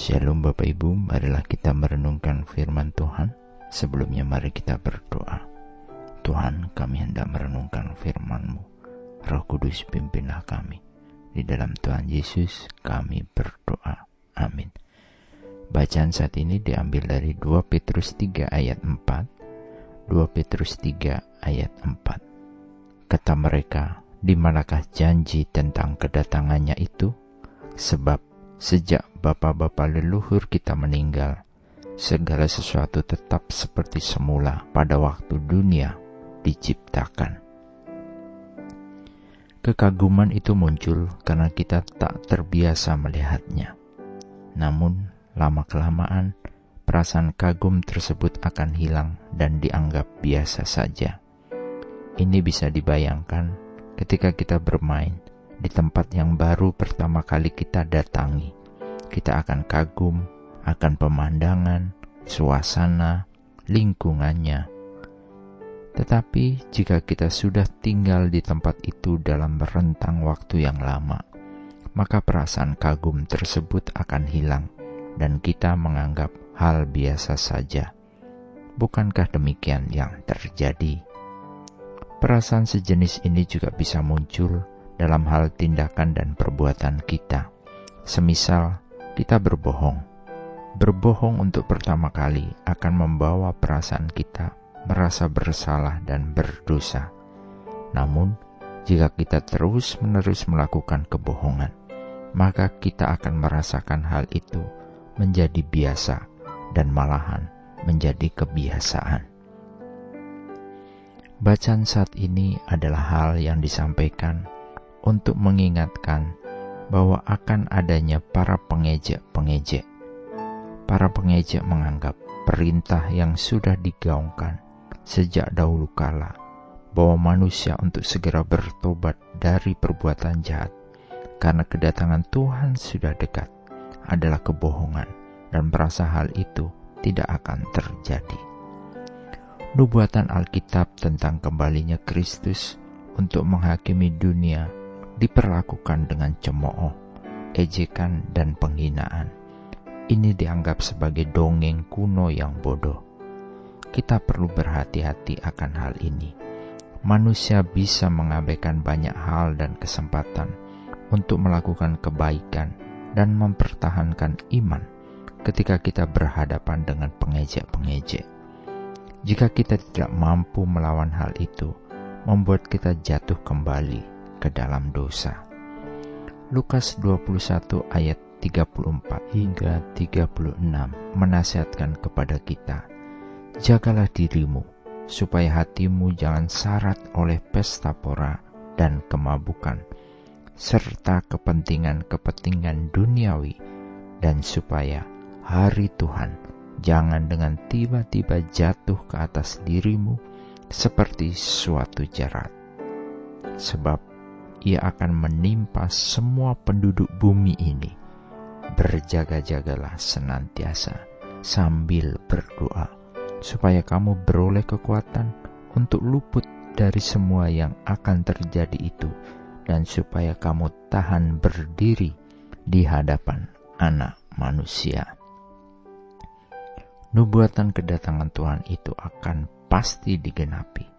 Shalom Bapak Ibu, marilah kita merenungkan firman Tuhan. Sebelumnya mari kita berdoa. Tuhan, kami hendak merenungkan firman-Mu. Roh Kudus pimpinlah kami. Di dalam Tuhan Yesus kami berdoa. Amin. Bacaan saat ini diambil dari 2 Petrus 3 ayat 4. 2 Petrus 3 ayat 4. Kata mereka, di manakah janji tentang kedatangannya itu? Sebab Sejak bapak-bapak leluhur kita meninggal, segala sesuatu tetap seperti semula pada waktu dunia diciptakan. Kekaguman itu muncul karena kita tak terbiasa melihatnya. Namun, lama-kelamaan perasaan kagum tersebut akan hilang dan dianggap biasa saja. Ini bisa dibayangkan ketika kita bermain di tempat yang baru pertama kali kita datangi. Kita akan kagum akan pemandangan, suasana, lingkungannya. Tetapi jika kita sudah tinggal di tempat itu dalam rentang waktu yang lama, maka perasaan kagum tersebut akan hilang dan kita menganggap hal biasa saja. Bukankah demikian yang terjadi? Perasaan sejenis ini juga bisa muncul dalam hal tindakan dan perbuatan kita. Semisal kita berbohong. Berbohong untuk pertama kali akan membawa perasaan kita merasa bersalah dan berdosa. Namun, jika kita terus-menerus melakukan kebohongan, maka kita akan merasakan hal itu menjadi biasa dan malahan menjadi kebiasaan. Bacaan saat ini adalah hal yang disampaikan untuk mengingatkan bahwa akan adanya para pengejek-pengejek. Para pengejek menganggap perintah yang sudah digaungkan sejak dahulu kala bahwa manusia untuk segera bertobat dari perbuatan jahat karena kedatangan Tuhan sudah dekat adalah kebohongan dan merasa hal itu tidak akan terjadi. Nubuatan Alkitab tentang kembalinya Kristus untuk menghakimi dunia diperlakukan dengan cemooh, ejekan, dan penghinaan. Ini dianggap sebagai dongeng kuno yang bodoh. Kita perlu berhati-hati akan hal ini. Manusia bisa mengabaikan banyak hal dan kesempatan untuk melakukan kebaikan dan mempertahankan iman ketika kita berhadapan dengan pengejek-pengejek. Jika kita tidak mampu melawan hal itu, membuat kita jatuh kembali ke dalam dosa. Lukas 21 ayat 34 hingga 36 menasihatkan kepada kita, Jagalah dirimu, supaya hatimu jangan syarat oleh pesta pora dan kemabukan, serta kepentingan-kepentingan duniawi, dan supaya hari Tuhan jangan dengan tiba-tiba jatuh ke atas dirimu seperti suatu jarat. Sebab ia akan menimpa semua penduduk bumi ini. Berjaga-jagalah senantiasa sambil berdoa, supaya kamu beroleh kekuatan untuk luput dari semua yang akan terjadi itu, dan supaya kamu tahan berdiri di hadapan Anak Manusia. Nubuatan kedatangan Tuhan itu akan pasti digenapi.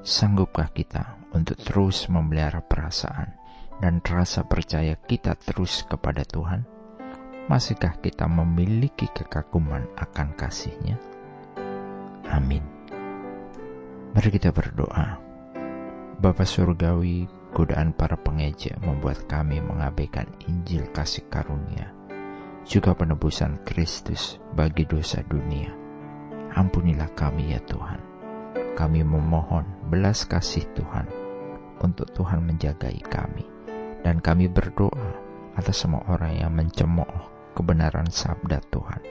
Sanggupkah kita untuk terus memelihara perasaan dan rasa percaya kita terus kepada Tuhan? Masihkah kita memiliki kekaguman akan kasihnya? Amin. Mari kita berdoa. Bapa Surgawi, godaan para pengejek membuat kami mengabaikan Injil kasih karunia, juga penebusan Kristus bagi dosa dunia. Ampunilah kami ya Tuhan. Kami memohon belas kasih Tuhan untuk Tuhan menjagai kami. Dan kami berdoa atas semua orang yang mencemooh kebenaran sabda Tuhan,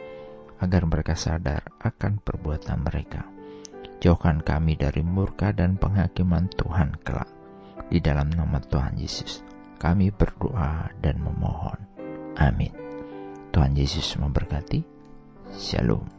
agar mereka sadar akan perbuatan mereka. Jauhkan kami dari murka dan penghakiman Tuhan kelak. Di dalam nama Tuhan Yesus, kami berdoa dan memohon. Amin. Tuhan Yesus memberkati. Shalom.